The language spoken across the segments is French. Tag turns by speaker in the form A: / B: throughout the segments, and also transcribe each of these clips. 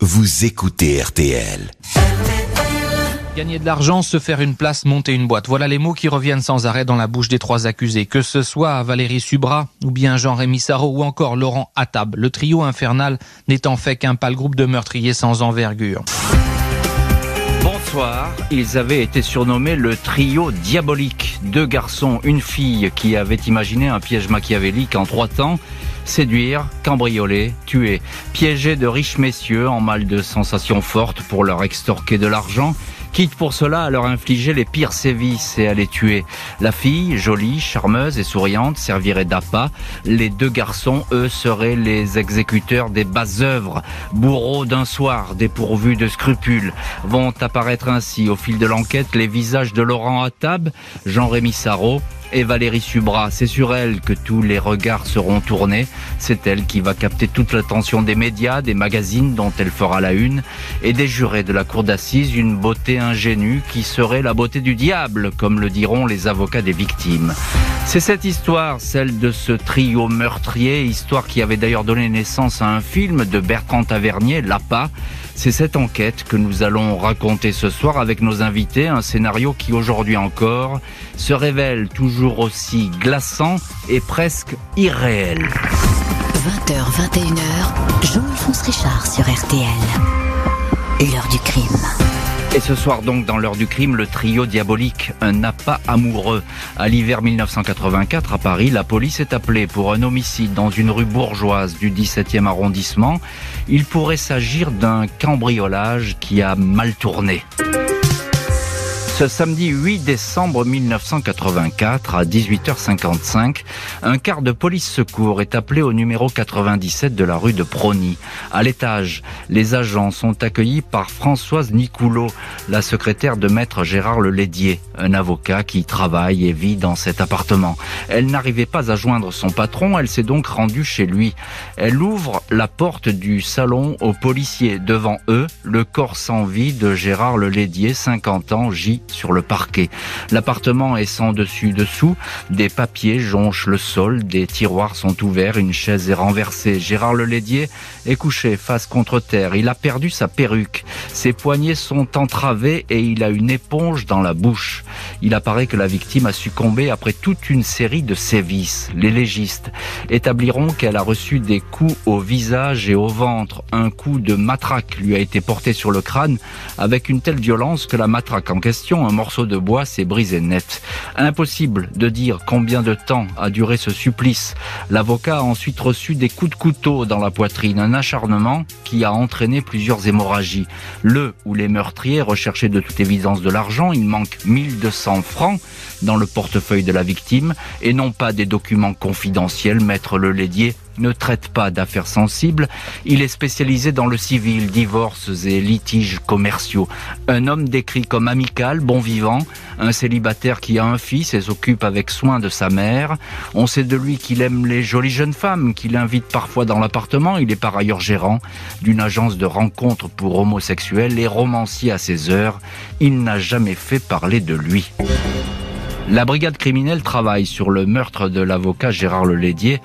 A: vous écoutez RTL.
B: Gagner de l'argent, se faire une place, monter une boîte. Voilà les mots qui reviennent sans arrêt dans la bouche des trois accusés. Que ce soit Valérie Subra, ou bien Jean-Rémy Sarro, ou encore Laurent Attab. Le trio infernal n'étant fait qu'un pâle groupe de meurtriers sans envergure.
C: Bonsoir, ils avaient été surnommés le trio diabolique. Deux garçons, une fille qui avaient imaginé un piège machiavélique en trois temps. Séduire, cambrioler, tuer, piéger de riches messieurs en mal de sensations fortes pour leur extorquer de l'argent, quitte pour cela à leur infliger les pires sévices et à les tuer. La fille, jolie, charmeuse et souriante, servirait d'appât. Les deux garçons, eux, seraient les exécuteurs des basses œuvres, bourreaux d'un soir, dépourvus de scrupules. Vont apparaître ainsi, au fil de l'enquête, les visages de Laurent Attab, Jean-Rémy Sarrault, et Valérie Subra. C'est sur elle que tous les regards seront tournés. C'est elle qui va capter toute l'attention des médias, des magazines dont elle fera la une, et des jurés de la cour d'assises, une beauté ingénue qui serait la beauté du diable, comme le diront les avocats des victimes. C'est cette histoire, celle de ce trio meurtrier, histoire qui avait d'ailleurs donné naissance à un film de Bertrand Tavernier, L'APA, c'est cette enquête que nous allons raconter ce soir avec nos invités, un scénario qui aujourd'hui encore se révèle toujours aussi glaçant et presque irréel.
D: 20h, 21h, Jean-Alphonse Richard sur RTL. L'heure du crime.
C: Et ce soir donc dans l'heure du crime, le trio diabolique, un appât amoureux. À l'hiver 1984 à Paris, la police est appelée pour un homicide dans une rue bourgeoise du 17e arrondissement. Il pourrait s'agir d'un cambriolage qui a mal tourné. Ce samedi 8 décembre 1984 à 18h55, un quart de police secours est appelé au numéro 97 de la rue de Prony. À l'étage, les agents sont accueillis par Françoise Nicoulot, la secrétaire de maître Gérard Lelédier, un avocat qui travaille et vit dans cet appartement. Elle n'arrivait pas à joindre son patron, elle s'est donc rendue chez lui. Elle ouvre la porte du salon aux policiers. Devant eux, le corps sans vie de Gérard Lelédier, 50 ans, J sur le parquet. L'appartement est sans dessus dessous, des papiers jonchent le sol, des tiroirs sont ouverts, une chaise est renversée. Gérard Lelédier est couché face contre terre. Il a perdu sa perruque. Ses poignets sont entravés et il a une éponge dans la bouche. Il apparaît que la victime a succombé après toute une série de sévices. Les légistes établiront qu'elle a reçu des coups au visage et au ventre. Un coup de matraque lui a été porté sur le crâne avec une telle violence que la matraque en question un morceau de bois s'est brisé net. Impossible de dire combien de temps a duré ce supplice. L'avocat a ensuite reçu des coups de couteau dans la poitrine, un acharnement qui a entraîné plusieurs hémorragies. Le ou les meurtriers recherchaient de toute évidence de l'argent, il manque 1200 francs dans le portefeuille de la victime et non pas des documents confidentiels, maître Lelédier ne traite pas d'affaires sensibles. Il est spécialisé dans le civil, divorces et litiges commerciaux. Un homme décrit comme amical, bon vivant, un célibataire qui a un fils et s'occupe avec soin de sa mère. On sait de lui qu'il aime les jolies jeunes femmes, qu'il invite parfois dans l'appartement. Il est par ailleurs gérant d'une agence de rencontres pour homosexuels et romancier à ses heures. Il n'a jamais fait parler de lui. La brigade criminelle travaille sur le meurtre de l'avocat Gérard Lelédier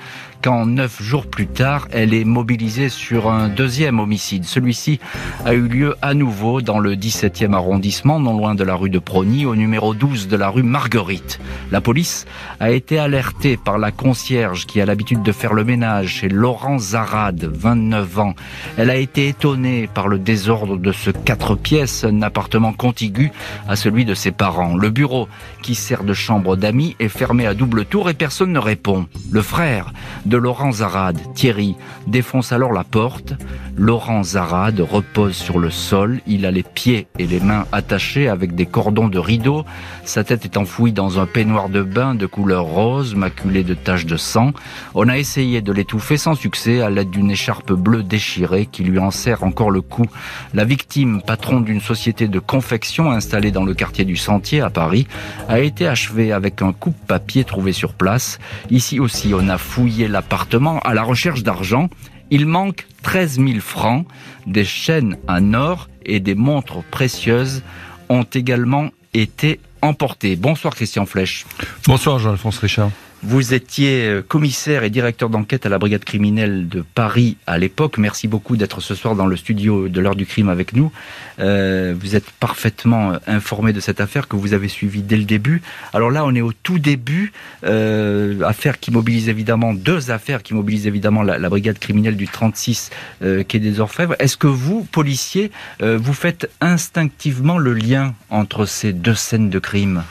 C: quand neuf jours plus tard, elle est mobilisée sur un deuxième homicide. Celui-ci a eu lieu à nouveau dans le 17e arrondissement, non loin de la rue de Prony, au numéro 12 de la rue Marguerite. La police a été alertée par la concierge qui a l'habitude de faire le ménage chez Laurent Zarade, 29 ans. Elle a été étonnée par le désordre de ce quatre pièces, un appartement contigu à celui de ses parents. Le bureau, qui sert de chambre d'amis, est fermé à double tour et personne ne répond. Le frère de Laurent Zarade. Thierry défonce alors la porte. Laurent Zarade repose sur le sol. Il a les pieds et les mains attachés avec des cordons de rideau. Sa tête est enfouie dans un peignoir de bain de couleur rose, maculé de taches de sang. On a essayé de l'étouffer sans succès à l'aide d'une écharpe bleue déchirée qui lui en serre encore le cou. La victime, patron d'une société de confection installée dans le quartier du Sentier à Paris, a été achevée avec un coupe-papier trouvé sur place. Ici aussi, on a fouillé la appartement à la recherche d'argent. Il manque 13 000 francs. Des chaînes en or et des montres précieuses ont également été emportées. Bonsoir Christian Flèche.
E: Bonsoir Jean-Alphonse Richard.
C: Vous étiez euh, commissaire et directeur d'enquête à la brigade criminelle de Paris à l'époque. Merci beaucoup d'être ce soir dans le studio de l'heure du crime avec nous. Euh, vous êtes parfaitement informé de cette affaire que vous avez suivie dès le début. Alors là, on est au tout début. Euh, affaire qui mobilise évidemment deux affaires qui mobilisent évidemment la, brigade criminelle du 36 euh, qui des Orfèvres. Est-ce que vous, policiers, euh, vous faites instinctivement le lien entre ces deux scènes de crime?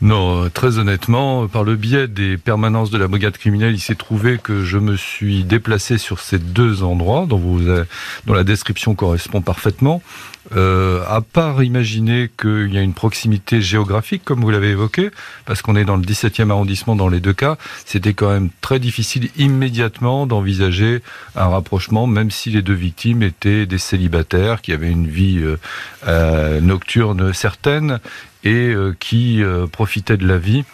E: Non, euh, très honnêtement, par le biais des permanences de la brigade criminelle, il s'est trouvé que je me suis déplacé sur ces deux endroits dont, vous, dont la description correspond parfaitement. Euh, à part imaginer qu'il y a une proximité géographique, comme vous l'avez évoqué, parce qu'on est dans le 17e arrondissement dans les deux cas, c'était quand même très difficile immédiatement d'envisager un rapprochement, même si les deux victimes étaient des célibataires qui avaient une vie euh, euh nocturne certaine et qui profitaient de la vie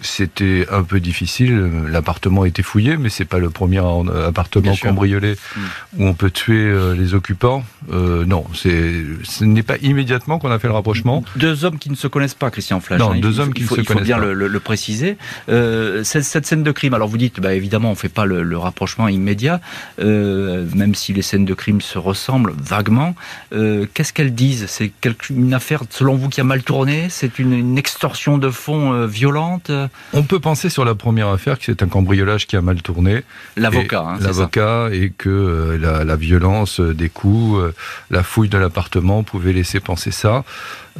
E: c'était un peu difficile. L'appartement a été fouillé, mais c'est pas le premier appartement cambriolé mm. où on peut tuer euh, les occupants. Euh, non, c'est ce n'est pas immédiatement qu'on a fait le rapprochement.
C: Deux hommes qui ne se connaissent pas, Christian Flash.
E: Non, hein. deux hommes qui ne se connaissent pas. Il faut
C: bien le, préciser. Euh, cette, scène de crime. Alors vous dites, bah, évidemment, on fait pas le, rapprochement immédiat, euh, même si les scènes de crime se ressemblent vaguement. Euh, qu'est-ce qu'elles disent? C'est une affaire, selon vous, qui a mal tourné? C'est une, une, extorsion de fonds violente?
E: On peut penser sur la première affaire que c'est un cambriolage qui a mal tourné.
C: L'avocat, hein,
E: L'avocat et que euh, la, violence des coups, euh, la fouille de l'appartement pouvait laisser penser ça.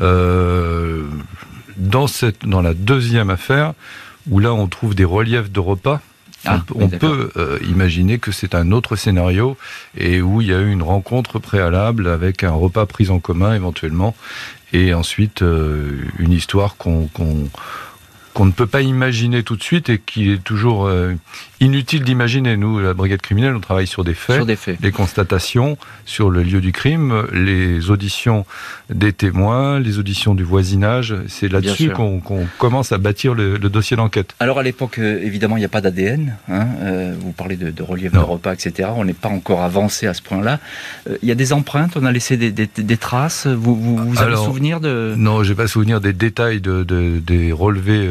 E: Euh, dans, cette, dans la deuxième affaire, où là on trouve des reliefs de repas, ah, on, peut imaginer que c'est un autre scénario et où il y a eu une rencontre préalable avec un repas pris en commun éventuellement et ensuite une histoire qu'on qu'on ne peut pas imaginer tout de suite et qui est toujours euh, inutile d'imaginer. Nous, la brigade criminelle, on travaille sur des faits,
C: sur des faits,
E: les constatations sur le lieu du crime, les auditions des témoins, les auditions du voisinage. C'est là-dessus qu'on commence à bâtir le, dossier d'enquête.
C: Alors à l'époque, euh, évidemment, il n'y a pas d'ADN. Hein, euh, vous parlez de, de relief de repas, etc. On n'est pas encore avancé à ce point-là. Il y a des empreintes, on a laissé des, traces. Vous, vous, avez souvenir de
E: Non, j'ai pas souvenir des détails de, des relevés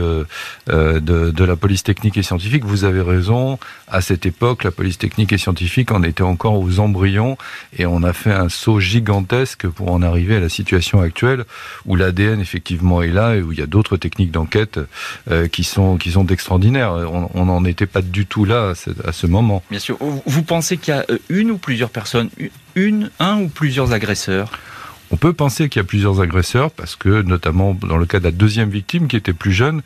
E: euh, de, la police technique et scientifique. Vous avez raison. À cette époque, la police technique et scientifique en était encore aux embryons et on a fait un saut gigantesque pour en arriver à la situation actuelle où l'ADN effectivement est là et où il y a d'autres techniques d'enquête euh, qui sont qui sont extraordinaires. On n'en était pas du tout là à ce, moment.
C: Bien sûr. Vous pensez qu'il y a euh, une ou plusieurs personnes, une, un ou plusieurs agresseurs?
E: On peut penser qu'il y a plusieurs agresseurs parce que, notamment dans le cas de la deuxième victime qui était plus jeune,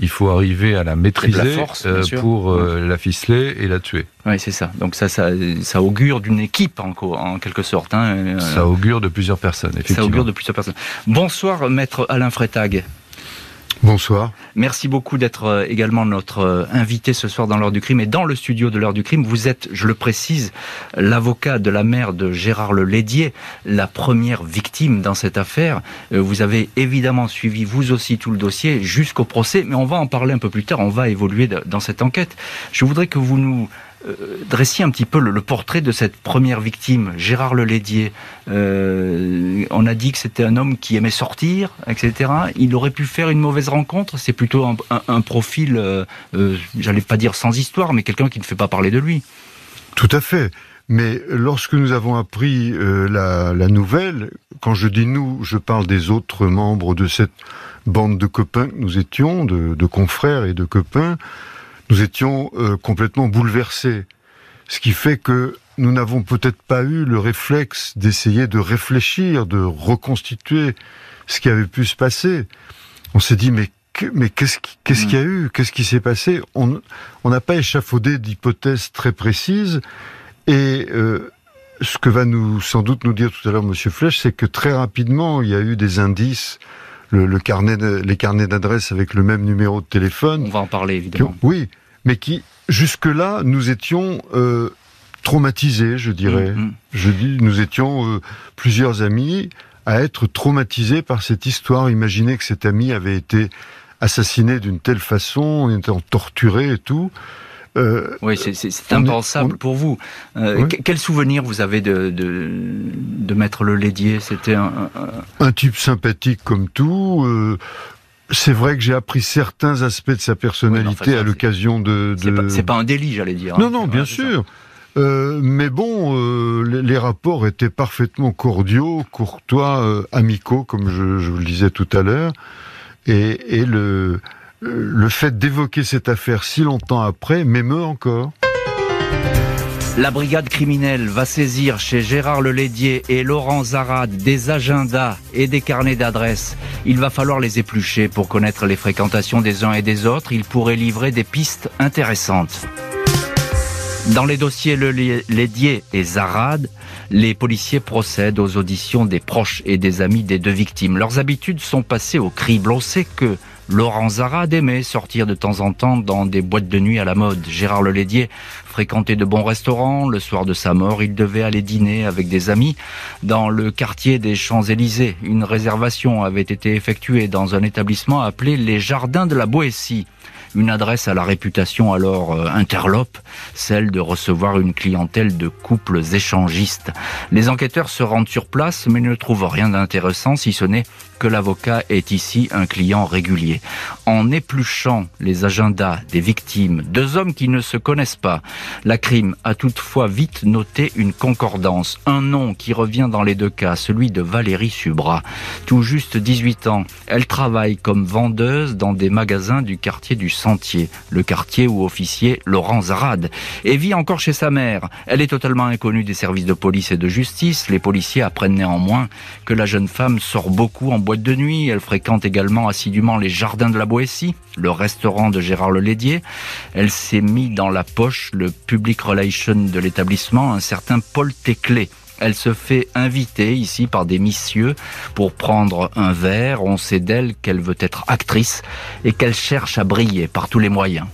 E: il faut arriver à la maîtriser euh, pour euh, la ficeler et la tuer.
C: Oui, c'est ça. Donc ça, ça, ça augure d'une équipe en, en, quelque sorte. Hein.
E: Euh, ça augure de plusieurs personnes, effectivement.
C: Ça augure de plusieurs personnes. Bonsoir, maître Alain Freitag.
F: Bonsoir.
C: Merci beaucoup d'être euh, également notre euh, invité ce soir dans l'heure du crime et dans le studio de l'heure du crime. Vous êtes, je le précise, l'avocat de la mère de Gérard Le Lédier, la première victime dans cette affaire. Euh, vous avez évidemment suivi vous aussi tout le dossier jusqu'au procès, mais on va en parler un peu plus tard, on va évoluer dans cette enquête. Je voudrais que vous nous euh, dressiez un petit peu le, portrait de cette première victime, Gérard Lelédier. Euh, on a dit que c'était un homme qui aimait sortir, etc. Il aurait pu faire une mauvaise rencontre. C'est plutôt un, profil, euh, j'allais pas dire sans histoire, mais quelqu'un qui ne fait pas parler de lui.
F: Tout à fait. Mais lorsque nous avons appris la, nouvelle, quand je dis nous, je parle des autres membres de cette bande de copains que nous étions, de confrères et de copains, nous étions euh, complètement bouleversés. Ce qui fait que nous n'avons peut-être pas eu le réflexe d'essayer de réfléchir, de reconstituer ce qui avait pu se passer. On s'est dit, mais mais qu'est-ce qu'il y a eu? Qu'est-ce qui s'est passé? On n'a pas échafaudé d'hypothèses très précises. Et euh, ce que va nous sans doute nous dire tout à l'heure Monsieur Flech, c'est que très rapidement, il y a eu des indices le, carnet les carnets d'adresses avec le même numéro de téléphone.
C: On va en parler évidemment.
F: oui, mais qui jusque-là nous étions euh, traumatisés, je dirais. Mm, mm. Je dis, nous étions euh, plusieurs amis à être traumatisés par cette histoire. Imaginez que cet ami avait été assassiné d'une telle façon, on était torturé et tout.
C: Euh, oui, c'est impensable pour vous. Euh, Quel souvenir vous avez de, de, de Maître Le Lédier? C'était un,
F: un... type sympathique comme tout, euh, c'est vrai que j'ai appris certains aspects de sa personnalité à l'occasion de.
C: C'est pas, un délit, j'allais dire.
F: Hein. Non, non, bien sûr. Euh, mais bon, euh, les, rapports étaient parfaitement cordiaux, courtois, euh, amicaux, comme je, je, vous le disais tout à l'heure. Et, et le, le fait d'évoquer cette affaire si longtemps après m'émeut encore.
C: La brigade criminelle va saisir chez Gérard Lelédier et Laurent Zarade des agendas et des carnets d'adresses. Il va falloir les éplucher pour connaître les fréquentations des uns et des autres. Il pourrait livrer des pistes intéressantes. Dans les dossiers Lelédier et Zarade, les policiers procèdent aux auditions des proches et des amis des deux victimes. Leurs habitudes sont passées au crible. On sait que Laurent Zarade aimait sortir de temps en temps dans des boîtes de nuit à la mode. Gérard Lelédier fréquentait de bons restaurants. Le soir de sa mort, il devait aller dîner avec des amis dans le quartier des Champs-Élysées. Une réservation avait été effectuée dans un établissement appelé les Jardins de la Boétie une adresse à la réputation alors euh, interlope, celle de recevoir une clientèle de couples échangistes. Les enquêteurs se rendent sur place mais ne trouvent rien d'intéressant si ce n'est que l'avocat est ici un client régulier. En épluchant les agendas des victimes, deux hommes qui ne se connaissent pas, la crime a toutefois vite noté une concordance, un nom qui revient dans les deux cas, celui de Valérie Subra. Tout juste 18 ans, elle travaille comme vendeuse dans des magasins du quartier du Sentier, le quartier où officiait Laurent Zarade, et vit encore chez sa mère. Elle est totalement inconnue des services de police et de justice. Les policiers apprennent néanmoins que la jeune femme sort beaucoup en de nuit. Elle fréquente également assidûment les jardins de la Boétie, le restaurant de Gérard Lelédier. Elle s'est mis dans la poche le public relation de l'établissement, un certain Paul Téclé. Elle se fait inviter ici par des messieurs pour prendre un verre. On sait d'elle qu'elle veut être actrice et qu'elle cherche à briller par tous les moyens.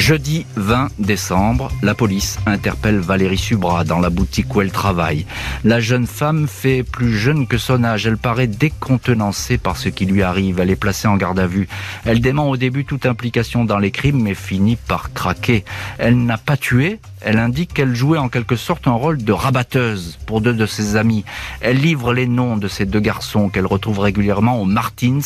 C: Jeudi 20 décembre, la police interpelle Valérie Subra dans la boutique où elle travaille. La jeune femme fait plus jeune que son âge. Elle paraît décontenancée par ce qui lui arrive. Elle est placée en garde à vue. Elle dément au début toute implication dans les crimes mais finit par craquer. Elle n'a pas tué, elle indique qu'elle jouait en quelque sorte un rôle de rabatteuse pour deux de ses amis. Elle livre les noms de ces deux garçons qu'elle retrouve régulièrement au Martins,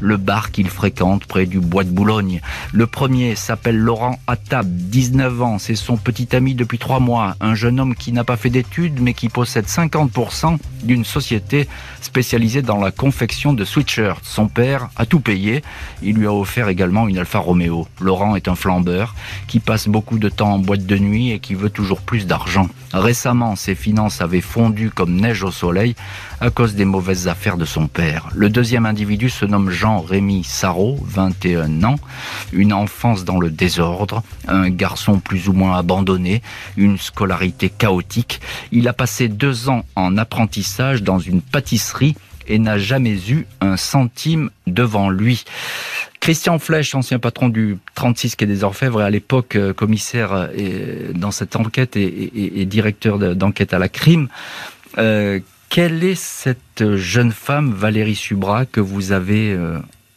C: le bar qu'il fréquente près du bois de Boulogne. Le premier s'appelle Laurent Attab, 19 ans. C'est son petit ami depuis trois mois. Un jeune homme qui n'a pas fait d'études mais qui possède 50% d'une société spécialisée dans la confection de sweatshirts. Son père a tout payé. Il lui a offert également une Alfa Romeo. Laurent est un flambeur qui passe beaucoup de temps en boîte de nuit qui veut toujours plus d'argent. Récemment, ses finances avaient fondu comme neige au soleil à cause des mauvaises affaires de son père. Le deuxième individu se nomme Jean-Rémy Sarrault, 21 ans, une enfance dans le désordre, un garçon plus ou moins abandonné, une scolarité chaotique. Il a passé deux ans en apprentissage dans une pâtisserie et n'a jamais eu un centime devant lui. Christian Flech, ancien patron du 36 Quai des Orfèvres et à l'époque euh, commissaire euh, dans cette enquête et, directeur d'enquête à la crime. Euh, quelle est cette jeune femme, Valérie Subra, que vous avez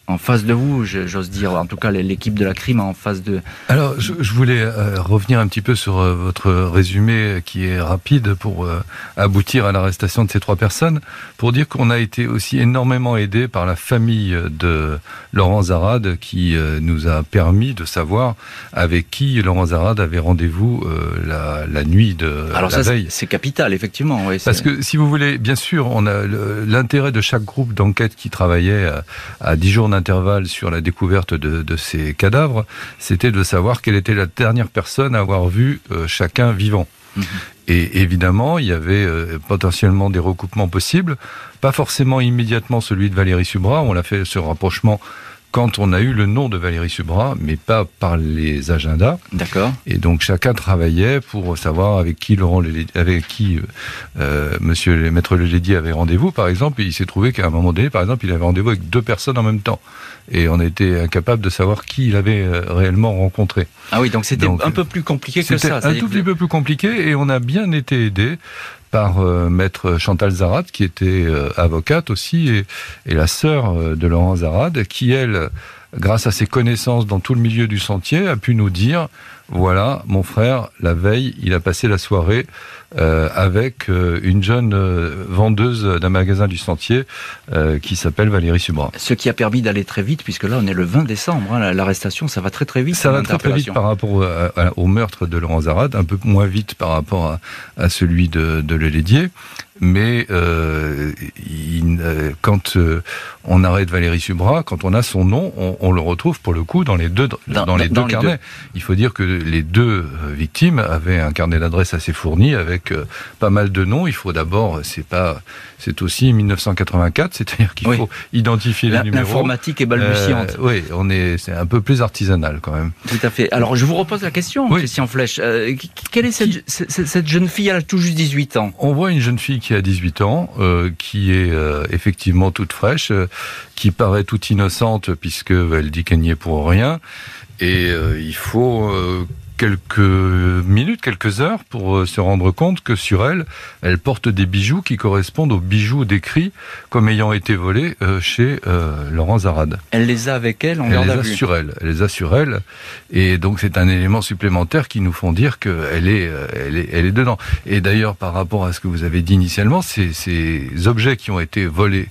C: en face de vous, j'ose dire, en tout cas l'équipe de la crime en face de...
E: Alors, je, voulais euh, revenir un petit peu sur euh, votre résumé qui est rapide pour euh, aboutir à l'arrestation de ces trois personnes, pour dire qu'on a été aussi énormément aidé par la famille de Laurent Zarade qui nous a permis de savoir avec qui Laurent Zarade avait rendez-vous la, la, nuit de
C: Alors
E: la
C: ça, C'est capital, effectivement.
E: Parce que si vous voulez, bien sûr, on a l'intérêt de chaque groupe d'enquête qui travaillait à, à 10 jours intervalle sur la découverte de, ces cadavres, c'était de savoir quelle était la dernière personne à avoir vu euh, chacun vivant. Mhm. Et évidemment, il y avait euh, potentiellement des recoupements possibles, pas forcément immédiatement celui de Valérie Subra, on a fait ce rapprochement quand on a eu le nom de Valérie Subra, mais pas par les agendas.
C: D'accord.
E: Et donc chacun travaillait pour savoir avec qui Laurent avec qui euh, euh Monsieur le maître Lelédier avait rendez-vous, par exemple. Et il s'est trouvé qu'à un moment donné, par exemple, il avait rendez-vous avec deux personnes en même temps, et on était incapable de savoir qui il avait euh, réellement rencontré.
C: Ah oui, donc c'était un peu plus compliqué que ça.
E: Un tout petit peu plus compliqué, et on a bien été aidé par euh, maître Chantal Zarat, qui était euh, avocate aussi, et, et la sœur euh, de Laurent Zarat, qui, elle, grâce à ses connaissances dans tout le milieu du sentier, a pu nous dire Voilà, mon frère, la veille, il a passé la soirée euh, avec euh, une jeune euh, vendeuse d'un magasin du Sentier qui s'appelle Valérie Subra.
C: Ce qui a permis d'aller très vite, puisque là on est le 20 décembre, hein, l'arrestation ça va très très vite.
E: Ça va très très vite par rapport au, meurtre de Laurent Zarade, un peu moins vite par rapport à, celui de, de Lelédier mais il, quand on arrête Valérie Subra, quand on a son nom, on, on, le retrouve pour le coup dans les deux dans, les deux carnets. Il faut dire que les deux euh, victimes avaient un carnet d'adresses assez fourni avec pas mal de noms. Il faut d'abord, c'est pas, c'est aussi 1984, c'est-à-dire qu'il faut identifier les numéros.
C: L'informatique est balbutiante.
E: oui, on est, c'est un peu plus artisanal quand même.
C: Tout à fait. Alors je vous repose la question, Christian Flèche. quelle est cette, jeune fille Elle a tout juste 18 ans?
E: On voit une jeune fille qui a 18 ans, euh, qui est euh, effectivement toute fraîche, euh, qui paraît toute innocente puisque elle dit qu'elle n'y est pour rien. Et il faut quelques minutes, quelques heures pour euh, se rendre compte que sur elle, elle porte des bijoux qui correspondent aux bijoux décrits comme ayant été volés euh, chez euh, Laurent Zarade.
C: Elle les a avec elle,
E: on elle les a sur elle. Elle les a sur elle, et donc c'est un élément supplémentaire qui nous font dire qu'elle est, elle est, elle est dedans. Et d'ailleurs, par rapport à ce que vous avez dit initialement, ces, ces objets qui ont été volés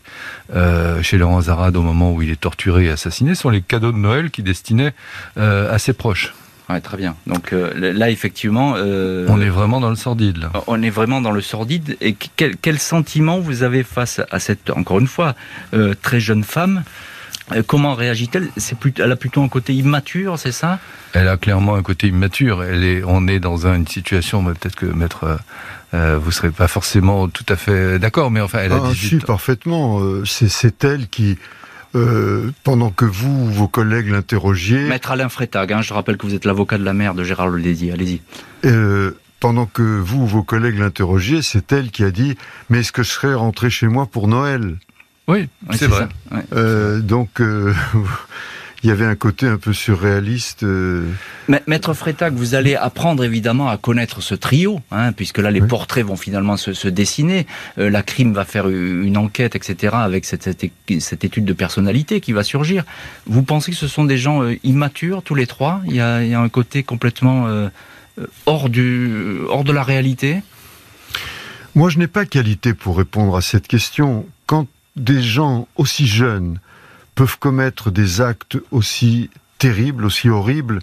E: chez Laurent Zarade au moment où il est torturé et assassiné sont les cadeaux de Noël qu'il destinait à ses proches.
C: Ouais, très bien. Donc euh, là, effectivement,
E: euh, on est vraiment dans le sordide. Là.
C: On est vraiment dans le sordide. Et quel, quel sentiment vous avez face à cette, encore une fois, euh, très jeune femme? Comment réagit-elle? C'est elle a plutôt un côté immature, c'est ça?
E: Elle a clairement un côté immature. Elle est, on est dans une situation, peut-être que maître, euh, vous serez pas forcément tout à fait d'accord, mais enfin, elle a
F: ah,
E: 18
F: si, parfaitement. C'est elle qui euh, pendant que vous, vos collègues l'interrogiez...
C: Maître Alain Frétag, hein, je rappelle que vous êtes l'avocat de la mère de Gérard Lédier, allez-y.
F: Euh, pendant que vous, vos collègues l'interrogiez, c'est elle qui a dit « Mais est-ce que je serais rentré chez moi pour Noël ?»
E: Oui, c'est vrai.
F: Euh, donc, il y avait un côté un peu surréaliste. Euh.
C: Maître Fretac, vous allez apprendre évidemment à connaître ce trio, hein, puisque là les portraits vont finalement se, dessiner. Euh, la crime va faire une enquête, etc., avec cette, cette, étude de personnalité qui va surgir. Vous pensez que ce sont des gens euh, immatures tous les trois? Il y, a, il y, a, un côté complètement hors, du, hors de la réalité?
F: Moi, je n'ai pas qualité pour répondre à cette question. Quand des gens aussi jeunes peuvent commettre des actes aussi terribles, aussi horribles,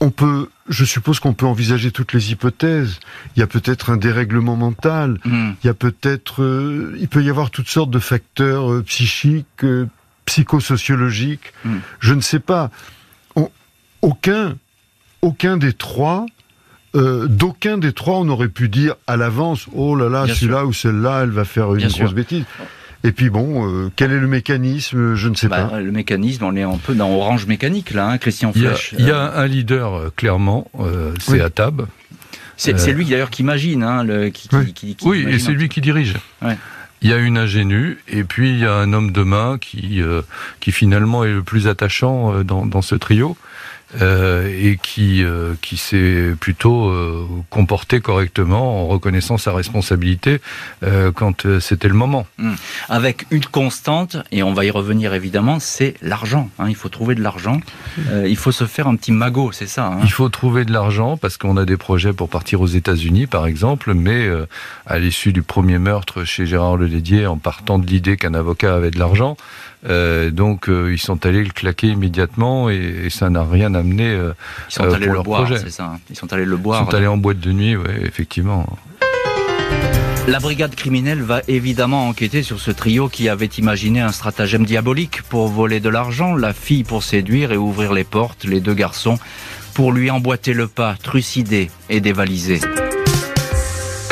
F: on peut, je suppose qu'on peut envisager toutes les hypothèses. Il y a peut-être un dérèglement mental. Hmm. Il y a peut-être, euh, il peut y avoir toutes sortes de facteurs euh, psychiques, euh, psychosociologiques. Hmm. Je ne sais pas. aucun, aucun des trois, d'aucun des trois, on aurait pu dire à l'avance, oh là là, celui-là ou celle-là, elle va faire une grosse bêtise. Et puis bon, euh, quel est le mécanisme Je ne sais bah,
C: pas. Le mécanisme, on est un peu dans Orange Mécanique là, hein, Christian Flech.
E: Il y, a, un leader euh, clairement, euh, c'est Atab.
C: C'est lui d'ailleurs qui imagine, hein, le, qui,
E: oui. qui, oui et c'est lui qui dirige. Ouais. Il y a une ingénue et puis il y a un homme de main qui, qui finalement est le plus attachant dans, dans ce trio. Euh, et qui euh, qui s'est plutôt euh, comporté correctement en reconnaissant sa responsabilité quand c'était le moment.
C: Hum. Avec une constante et on va y revenir évidemment, c'est l'argent. Hein. il faut trouver de l'argent. il faut se faire un petit magot, c'est ça. Hein.
E: Il faut trouver de l'argent parce qu'on a des projets pour partir aux États-Unis, par exemple, mais à l'issue du premier meurtre chez Gérard Lelédier, en partant de l'idée qu'un avocat avait de l'argent, euh, donc euh, ils sont allés le claquer immédiatement et, ça n'a rien amené euh,
C: ils sont allés le boire, ça. Hein. Ils sont allés le boire.
E: Ils sont allés en boîte de nuit, ouais, effectivement.
C: La brigade criminelle va évidemment enquêter sur ce trio qui avait imaginé un stratagème diabolique pour voler de l'argent, la fille pour séduire et ouvrir les portes, les deux garçons pour lui emboîter le pas, trucider et dévaliser.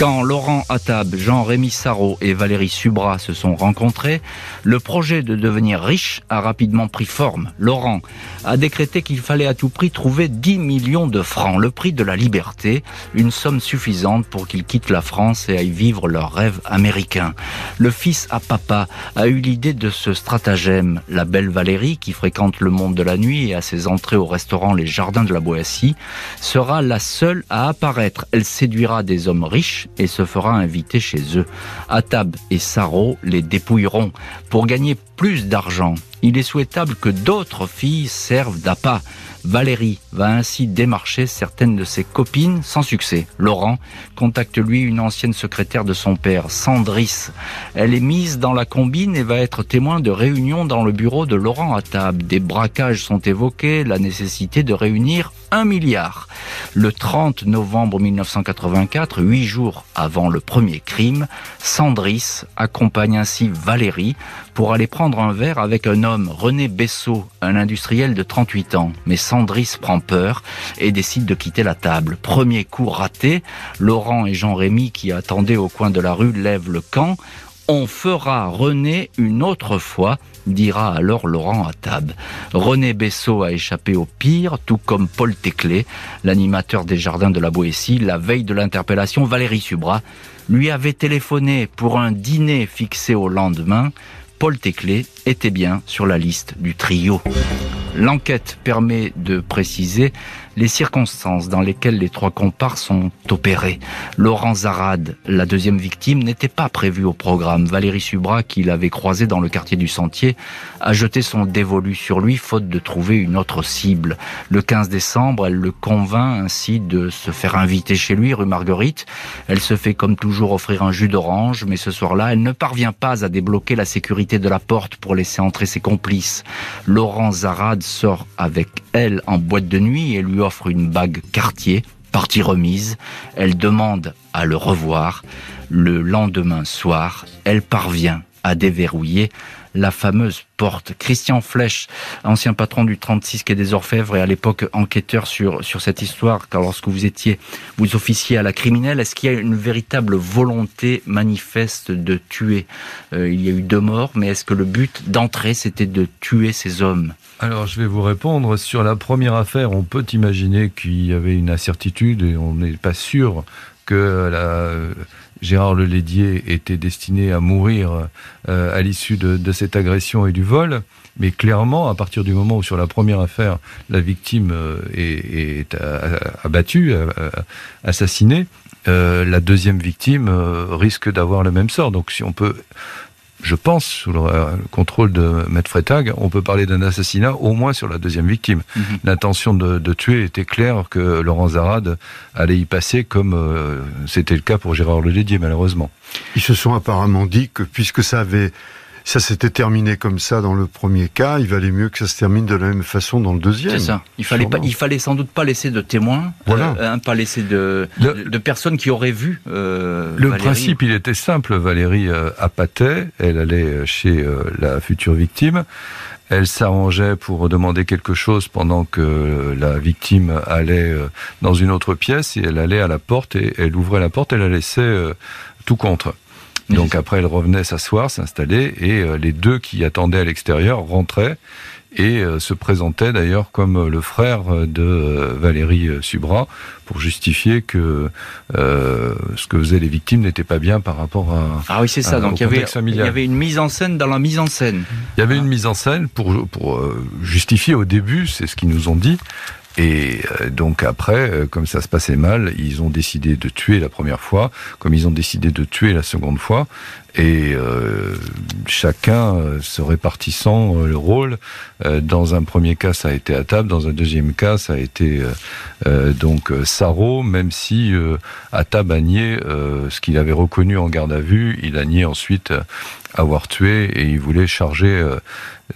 C: Quand Laurent Attab, Jean-Rémy Sarrault et Valérie Subra se sont rencontrés, le projet de devenir riche a rapidement pris forme. Laurent a décrété qu'il fallait à tout prix trouver 10 millions de francs, le prix de la liberté, une somme suffisante pour qu'ils quittent la France et aillent vivre leur rêve américain. Le fils à papa a eu l'idée de ce stratagème. La belle Valérie, qui fréquente le monde de la nuit et a ses entrées au restaurant Les Jardins de la Boétie, sera la seule à apparaître. Elle séduira des hommes riches et se fera inviter chez eux. Atab et Saro les dépouilleront. Pour gagner plus d'argent, il est souhaitable que d'autres filles servent d'appât. Valérie va ainsi démarcher certaines de ses copines sans succès. Laurent contacte lui une ancienne secrétaire de son père, Sandris. Elle est mise dans la combine et va être témoin de réunions dans le bureau de Laurent à table. Des braquages sont évoqués, la nécessité de réunir un milliard. Le 30 novembre 1984, huit jours avant le premier crime, Sandris accompagne ainsi Valérie pour aller prendre un verre avec un homme, René Bessot, un industriel de 38 ans. Mais Sandris prend peur et décide de quitter la table. Premier coup raté, Laurent et Jean-Rémy, qui attendaient au coin de la rue, lèvent le camp. On fera René une autre fois, dira alors Laurent table. René Bessot a échappé au pire, tout comme Paul Téclé, l'animateur des Jardins de la Boétie, la veille de l'interpellation, Valérie Subra lui avait téléphoné pour un dîner fixé au lendemain. Paul Téclé était bien sur la liste du trio. L'enquête permet de préciser les circonstances dans lesquelles les trois comparses sont opérés. Laurent Zarad, la deuxième victime, n'était pas prévu au programme. Valérie Subra, qui l'avait croisé dans le quartier du Sentier, a jeté son dévolu sur lui faute de trouver une autre cible. Le 15 décembre, elle le convainc ainsi de se faire inviter chez lui, rue Marguerite. Elle se fait comme toujours offrir un jus d'orange, mais ce soir-là, elle ne parvient pas à débloquer la sécurité de la porte pour laisser entrer ses complices. Laurent Zarad sort avec elle en boîte de nuit et lui offre une bague Cartier, partie remise. Elle demande à le revoir. Le lendemain soir, elle parvient à déverrouiller la fameuse porte. Christian Flech, ancien patron du 36 quai des Orfèvres et à l'époque enquêteur sur, cette histoire, car lorsque vous étiez, vous officiez à la criminelle, est-ce qu'il y a une véritable volonté manifeste de tuer? Euh, Il y a eu deux morts, mais est-ce que le but d'entrée, c'était de tuer ces hommes?
E: Alors, je vais vous répondre. Sur la première affaire, on peut imaginer qu'il y avait une incertitude et on n'est pas sûr que la, Gérard Lelédier était destiné à mourir euh, à l'issue de, cette agression et du vol. Mais clairement, à partir du moment où sur la première affaire, la victime euh, est, abattue, assassinée, euh, la deuxième victime risque d'avoir le même sort. Donc si on peut je pense, sous le, contrôle de Maître Freitag, on peut parler d'un assassinat au moins sur la deuxième victime. Mhm. L'intention de, tuer était claire que Laurent Zarade allait y passer comme euh, c'était le cas pour Gérard Lelédier, malheureusement.
F: Ils se sont apparemment dit que puisque ça avait ça s'était terminé comme ça dans le premier cas, il valait mieux que ça se termine de la même façon dans le deuxième.
C: C'est ça. Il fallait, pas, il fallait sans doute pas laisser de témoins, voilà. Euh, pas laisser de, de, personnes qui auraient vu.
E: Euh, le principe, il était simple. Valérie euh, appâtait, elle allait chez euh, la future victime. Elle s'arrangeait pour demander quelque chose pendant que la victime allait dans une autre pièce et elle allait à la porte et elle ouvrait la porte et la laissait tout contre. Donc après, elle revenait s'asseoir, s'installer, et euh, les deux qui attendaient à l'extérieur rentraient et euh, se présentaient d'ailleurs comme le frère de euh, Valérie Subra pour justifier que ce que faisaient les victimes n'était pas bien par rapport à
C: ah oui c'est ça. donc il y avait il y avait une mise en scène dans la mise en scène.
E: Il y avait une mise en scène pour pour justifier au début c'est ce qu'ils nous ont dit et euh, donc après, euh, comme ça se passait mal, ils ont décidé de tuer la première fois, comme ils ont décidé de tuer la seconde fois, et euh, chacun se répartissant le rôle. dans un premier cas, ça a été à table, dans un deuxième cas, ça a été donc Saro, même si Atab a nié ce qu'il avait reconnu en garde à vue, il a nié ensuite avoir tué et il voulait charger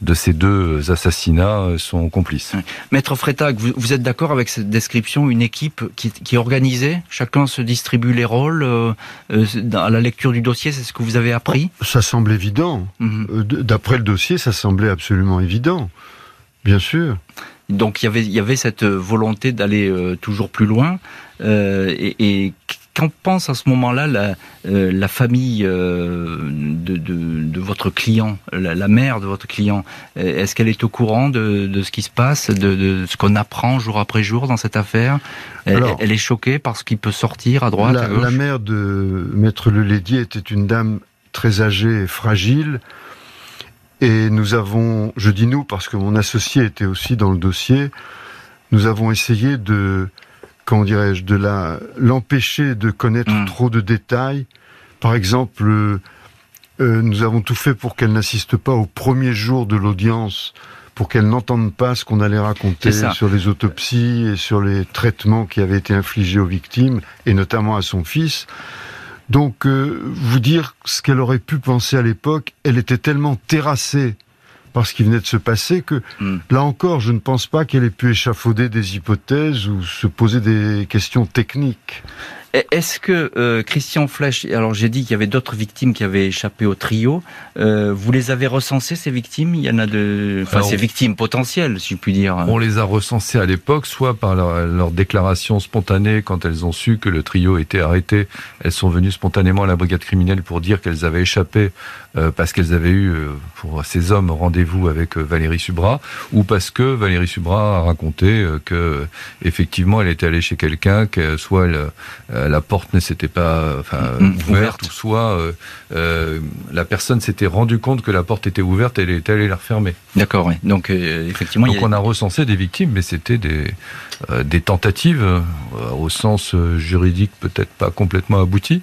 E: de ces deux assassinats euh, sont complices.
C: Maître Freitag, vous, êtes d'accord avec cette description Une équipe qui, est organisée Chacun se distribue les rôles euh, euh, À la lecture du dossier, c'est ce que vous avez appris?
F: Ça semble évident. Mhm. D'après le dossier, ça semblait absolument évident. Bien sûr.
C: Donc il y avait, il y avait cette volonté d'aller toujours plus loin. et Qu'en pense à ce moment-là la, euh, la famille euh, de, de, de, votre client, la, la, mère de votre client? Est-ce qu'elle est au courant de, de, ce qui se passe, de, ce qu'on apprend jour après jour dans cette affaire? Elle, elle, est choquée par ce qui peut sortir à droite,
F: la,
C: à gauche?
F: La mère de Maître Lelédier était une dame très âgée et fragile. Et nous avons, je dis nous parce que mon associé était aussi dans le dossier, nous avons essayé de comment dirais-je, de la l'empêcher de connaître
C: Mm.
F: trop de détails. Par exemple, euh, euh, nous avons tout fait pour qu'elle n'assiste pas au premier jour de l'audience, pour qu'elle n'entende pas ce qu'on allait raconter sur les autopsies et sur les traitements qui avaient été infligés aux victimes, et notamment à son fils. Donc, euh, vous dire ce qu'elle aurait pu penser à l'époque, elle était tellement terrassée par ce qui venait de se passer que,
C: Mm.
F: là encore, je ne pense pas qu'elle ait pu échafauder des hypothèses ou se poser des questions techniques.
C: Et Est-ce que euh, Christian Flech, alors j'ai dit qu'il y avait d'autres victimes qui avaient échappé au trio, euh, vous les avez recensées ces victimes? Il y en a de, enfin
E: Alors,
C: ces victimes potentielles, si je puis dire.
E: On les a recensées à l'époque, soit par leur, leur déclaration spontanée quand elles ont su que le trio était arrêté. Elles sont venues spontanément à la brigade criminelle pour dire qu'elles avaient échappé euh, parce qu'elles avaient eu pour ces hommes rendez-vous avec Valérie Subra, ou parce que Valérie Subra a raconté que effectivement elle était allée chez quelqu'un, que soit elle, la porte ne s'était pas enfin,
C: Mm,
E: ouverte,
C: ouverte.
E: ou soit euh, euh, la personne s'était rendue compte que la porte était ouverte et elle était allée la refermer.
C: D'accord, oui. Donc euh, effectivement,
E: Donc
C: il y a...
E: on a recensé des victimes, mais c'était des, des tentatives au sens juridique peut-être pas complètement abouti.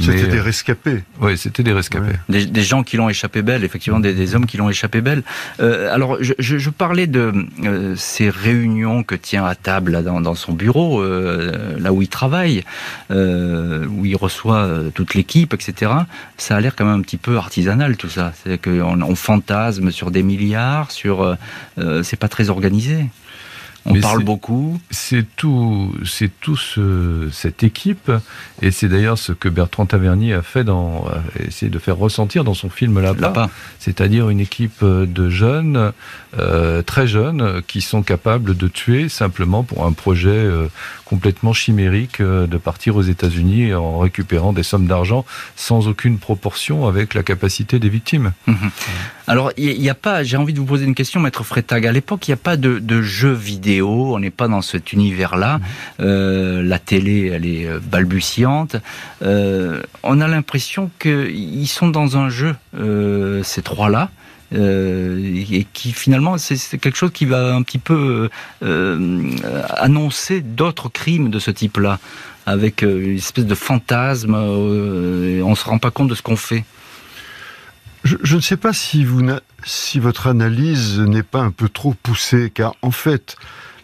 F: C'était
E: mais,
F: des rescapés.
E: ouais, c'était des rescapés.
F: Ouais.
C: des, des gens qui l'ont échappé belle, effectivement, des, des hommes qui l'ont échappé belle. Euh, alors, je, je, je parlais de euh, ces réunions que tient à table là, dans, dans son bureau, euh, là où il travaille, euh, où il reçoit euh, toute l'équipe, etc. Ça a l'air quand même un petit peu artisanal tout ça. C'est qu'on on fantasme sur des milliards, sur, euh, euh, c'est pas très organisé. On
E: Mais
C: parle beaucoup.
E: C'est tout, c'est tout ce- cette équipe, et c'est d'ailleurs ce que Bertrand Tavernier a fait dans, a essayé de faire ressentir dans son film Là-bas. C'est-à-dire une équipe de jeunes, euh, très jeunes, qui sont capables de tuer simplement pour un projet euh, complètement chimérique euh, de partir aux États-Unis en récupérant des sommes d'argent sans aucune proportion avec la capacité des victimes.
C: Alors, il n'y a pas, j'ai envie de vous poser une question, Maître Freitag. À l'époque, il n'y a pas de, de jeux vidéo, on n'est pas dans cet univers-là. Euh, la télé, elle est euh, balbutiante. Euh, on a l'impression qu'ils sont dans un jeu, euh, ces trois-là. euh, et qui finalement c'est- quelque chose qui va un petit peu euh, annoncer d'autres crimes de ce type-là, avec une espèce de fantasme. euh, et on se rend pas compte de ce qu'on fait.
F: Je, je ne sais pas si, vous n'a- si votre analyse n'est pas un peu trop poussée, car en fait,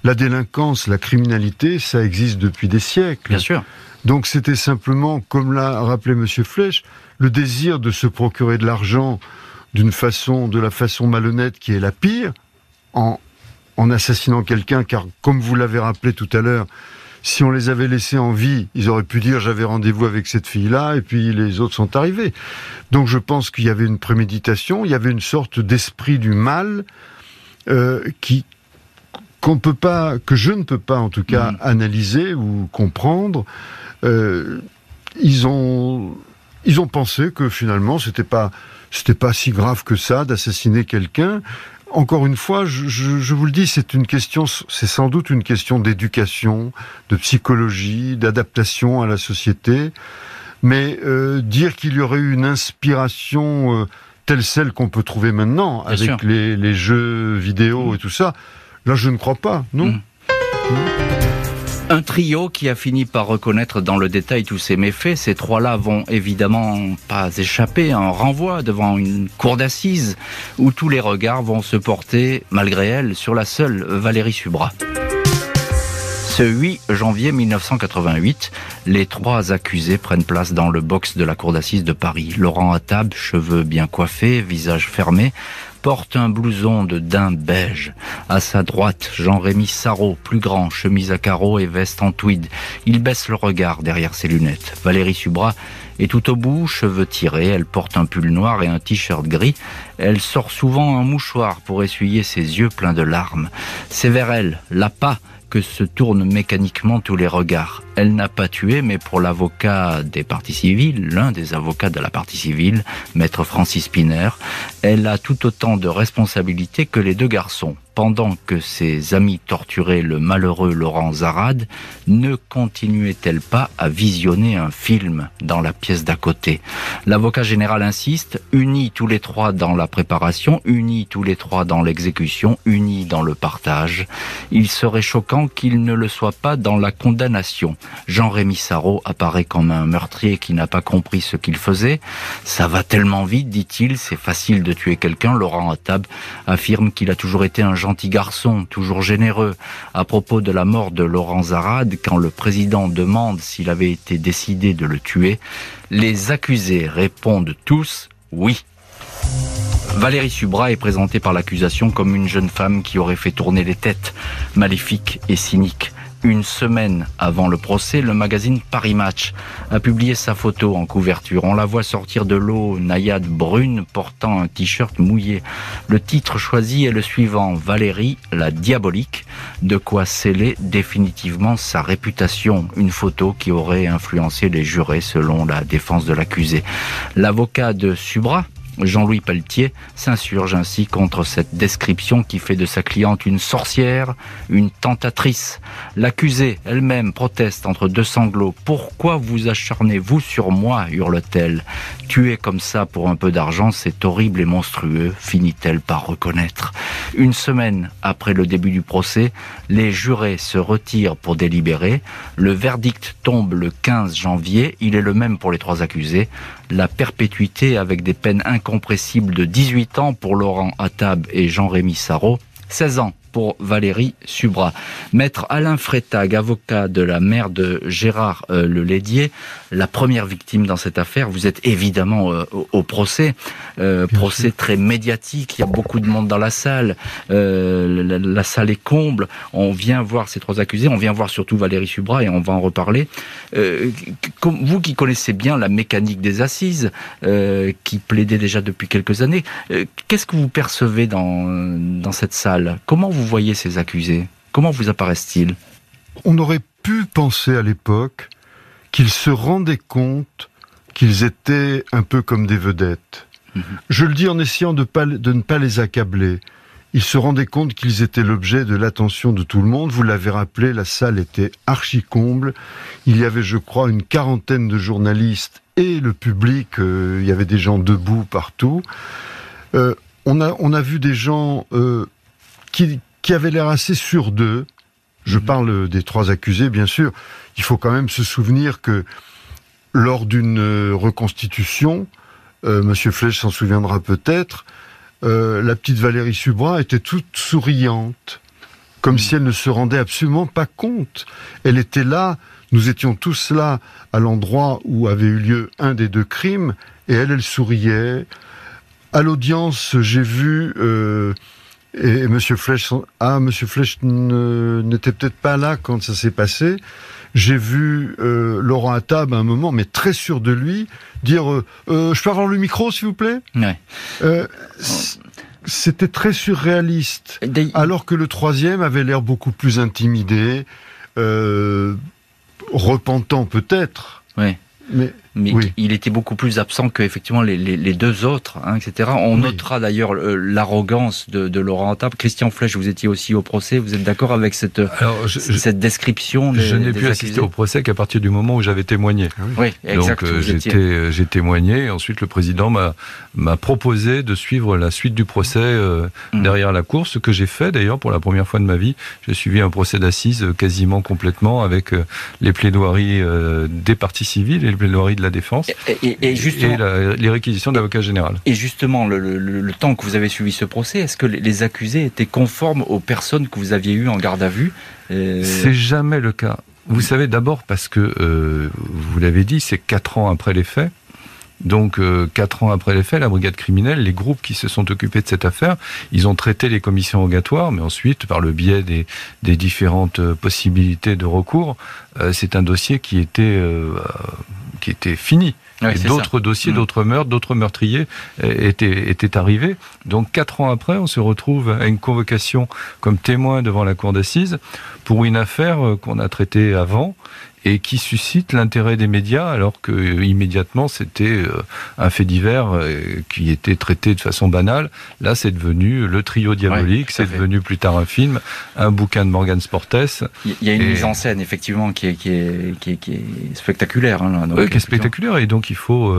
F: la délinquance, la criminalité, ça existe depuis des siècles.
C: Bien sûr.
F: Donc c'était simplement, comme l'a rappelé Monsieur Flech, le désir de se procurer de l'argent d'une façon, de la façon malhonnête qui est la pire, en, en assassinant quelqu'un, car comme vous l'avez rappelé tout à l'heure, si on les avait laissés en vie, ils auraient pu dire j'avais rendez-vous avec cette fille-là, et puis les autres sont arrivés. Donc je pense qu'il y avait une préméditation, il y avait une sorte d'esprit du mal euh, qui qu'on peut pas, que je ne peux pas en tout cas
C: Mhm.
F: analyser ou comprendre. Euh, ils ont ils ont pensé que finalement c'était pas c'était pas si grave que ça d'assassiner quelqu'un. Encore une fois, je, je- je vous le dis, c'est une question, c'est sans doute une question d'éducation, de psychologie, d'adaptation à la société. Mais euh, dire qu'il y aurait eu une inspiration euh, telle celle qu'on peut trouver maintenant
C: Bien
F: avec les, les jeux vidéo et tout ça, là je ne crois pas, non?
C: Mm. Un trio qui a fini par reconnaître dans le détail tous ces méfaits. Ces trois-là vont évidemment pas échapper à un renvoi devant une cour d'assises où tous les regards vont se porter, malgré elle, sur la seule Valérie Subra. Ce 8 janvier 1988, les trois accusés prennent place dans le box de la cour d'assises de Paris. Laurent Attab, cheveux bien coiffés, visage fermé, porte un blouson de daim beige. À sa droite, Jean-Rémy Sarrault, plus grand, chemise à carreaux et veste en tweed. Il baisse le regard derrière ses lunettes. Valérie Subra est tout au bout, cheveux tirés, elle porte un pull noir et un t-shirt gris. Elle sort souvent un mouchoir pour essuyer ses yeux pleins de larmes. C'est vers elle, l'appât, que se tournent mécaniquement tous les regards. Elle n'a pas tué, mais pour l'avocat des parties civiles, l'un des avocats de la partie civile, maître Francis Piner, elle a tout autant de responsabilités que les deux garçons. pendant que ses amis torturaient le malheureux Laurent Zarad, ne continuait-elle pas à visionner un film dans la pièce d'à côté? L'avocat général insiste, unis tous les trois dans la préparation, unis tous les trois dans l'exécution, unis dans le partage. Il serait choquant qu'il ne le soit pas dans la condamnation. Jean-Rémy Sarrault apparaît comme un meurtrier qui n'a pas compris ce qu'il faisait. Ça va tellement vite, dit-il, c'est facile de tuer quelqu'un. Laurent Attab affirme qu'il a toujours été un gentil garçon, toujours généreux. À propos de la mort de Laurent Zarad, quand le président demande s'il avait été décidé de le tuer, les accusés répondent tous oui. Valérie Subra est présentée par l'accusation comme une jeune femme qui aurait fait tourner les têtes, maléfique et cynique. Une semaine avant le procès, le magazine Paris Match a publié sa photo en couverture. On la voit sortir de l'eau, naïade brune, portant un t-shirt mouillé. Le titre choisi est le suivant, Valérie la diabolique, de quoi sceller définitivement sa réputation. Une photo qui aurait influencé les jurés selon la défense de l'accusé. L'avocat de Subra, Jean-Louis Pelletier s'insurge ainsi contre cette description qui fait de sa cliente une sorcière, une tentatrice. L'accusée elle-même proteste entre deux sanglots. Pourquoi vous acharnez-vous sur moi? hurle-t-elle. Tuer comme ça pour un peu d'argent, c'est horrible et monstrueux, finit-elle par reconnaître. Une semaine après le début du procès, les jurés se retirent pour délibérer. Le verdict tombe le 15 janvier. Il est le même pour les trois accusés la perpétuité avec des peines incompressibles de 18 ans pour Laurent Attab et Jean-Rémy Sarrault, 16 ans pour Valérie Subra. Maître Alain Freitag, avocat de la mère de Gérard euh, Le Lédier, la première victime dans cette affaire, vous êtes évidemment euh, au, procès, euh, procès très médiatique, il y a beaucoup de monde dans la salle, la, salle est comble, on vient voir ces trois accusés, on vient voir surtout Valérie Subra et on va en reparler. vous qui connaissez bien la mécanique des assises, qui plaidait déjà depuis quelques années, qu'est-ce que vous percevez dans, dans cette salle? Comment vous voyez ces accusés? Comment vous apparaissent-ils?
F: On aurait pu penser à l'époque qu'ils se rendaient compte qu'ils étaient un peu comme des vedettes. Mhm. Je le dis en essayant de, de ne pas les accabler. Ils se rendaient compte qu'ils étaient l'objet de l'attention de tout le monde. Vous l'avez rappelé, la salle était archi comble. Il y avait, je crois, une quarantaine de journalistes et le public. Euh, il y avait des gens debout partout. Euh, on, a, on a vu des gens euh, qui, qui avait l'air assez sûr d'eux. Je mhm. parle des trois accusés, bien sûr. Il faut quand même se souvenir que lors d'une euh, reconstitution, euh, Monsieur Flech s'en souviendra peut-être, euh, la petite Valérie Subra était toute souriante, comme mhm. si elle ne se rendait absolument pas compte. Elle était là, nous étions tous là à l'endroit où avait eu lieu un des deux crimes, et elle, elle souriait. À l'audience, j'ai vu et Monsieur Flech, ah, Monsieur Flech n'était peut-être pas là quand ça s'est passé. J'ai vu euh, Laurent Attab à un moment, mais très sûr de lui, dire euh, euh, Je peux avoir le micro, s'il vous plaît?
C: Ouais.
F: C'était très surréaliste. Alors que le troisième avait l'air beaucoup plus intimidé, repentant peut-être.
C: Ouais. Mais mais il était beaucoup plus absent que effectivement les, les, les deux autres, hein, etc. On notera d'ailleurs euh, l'arrogance de, de, Laurent Table. Christian Flech, vous étiez aussi au procès. Vous êtes d'accord avec cette cette description
E: des, Je n'ai pu assister au procès qu'à partir du moment où j'avais témoigné.
C: Ah oui,
E: Donc euh, euh, j'ai témoigné. Et ensuite, le président m'a m'a proposé de suivre la suite du procès mm. derrière la cour, ce que j'ai fait d'ailleurs pour la première fois de ma vie. J'ai suivi un procès d'assises quasiment complètement avec les plaidoiries des parties civiles et les plaidoiries de la défense et, les réquisitions de l'avocat général.
C: Et justement, le, temps que vous avez suivi ce procès, est-ce que les accusés étaient conformes aux personnes que vous aviez eues en garde à vue
E: euh, C'est jamais le cas. Vous savez d'abord parce que, euh, vous l'avez dit, c'est quatre ans après les faits. Donc, euh, quatre ans après les faits, la brigade criminelle, les groupes qui se sont occupés de cette affaire, ils ont traité les commissions rogatoires, mais ensuite, par le biais des, des différentes possibilités de recours, c'est un dossier qui était qui était fini. d'autres dossiers, mm. d'autres meurtres, d'autres meurtriers euh, étaient, étaient arrivés. Donc quatre ans après, on se retrouve à une convocation comme témoin devant la cour d'assises pour une affaire euh, qu'on a traitée avant et qui suscite l'intérêt des médias alors que immédiatement c'était un fait divers qui était traité de façon banale. Là, c'est devenu le trio diabolique, c'est devenu plus tard un film, un bouquin de Morgan Sportes.
C: Il y a une mise en scène effectivement qui est, qui est, qui est, spectaculaire. Hein,
E: qui est spectaculaire et donc il faut